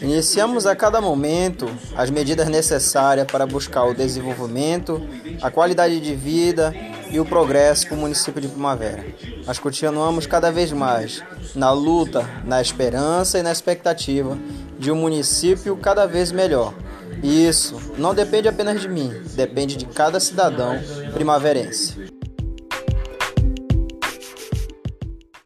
Iniciamos a cada momento as medidas necessárias para buscar o desenvolvimento, a qualidade de vida e o progresso para o município de Primavera. Nós continuamos cada vez mais na luta, na esperança e na expectativa de um município cada vez melhor. E isso não depende apenas de mim, depende de cada cidadão primaverense.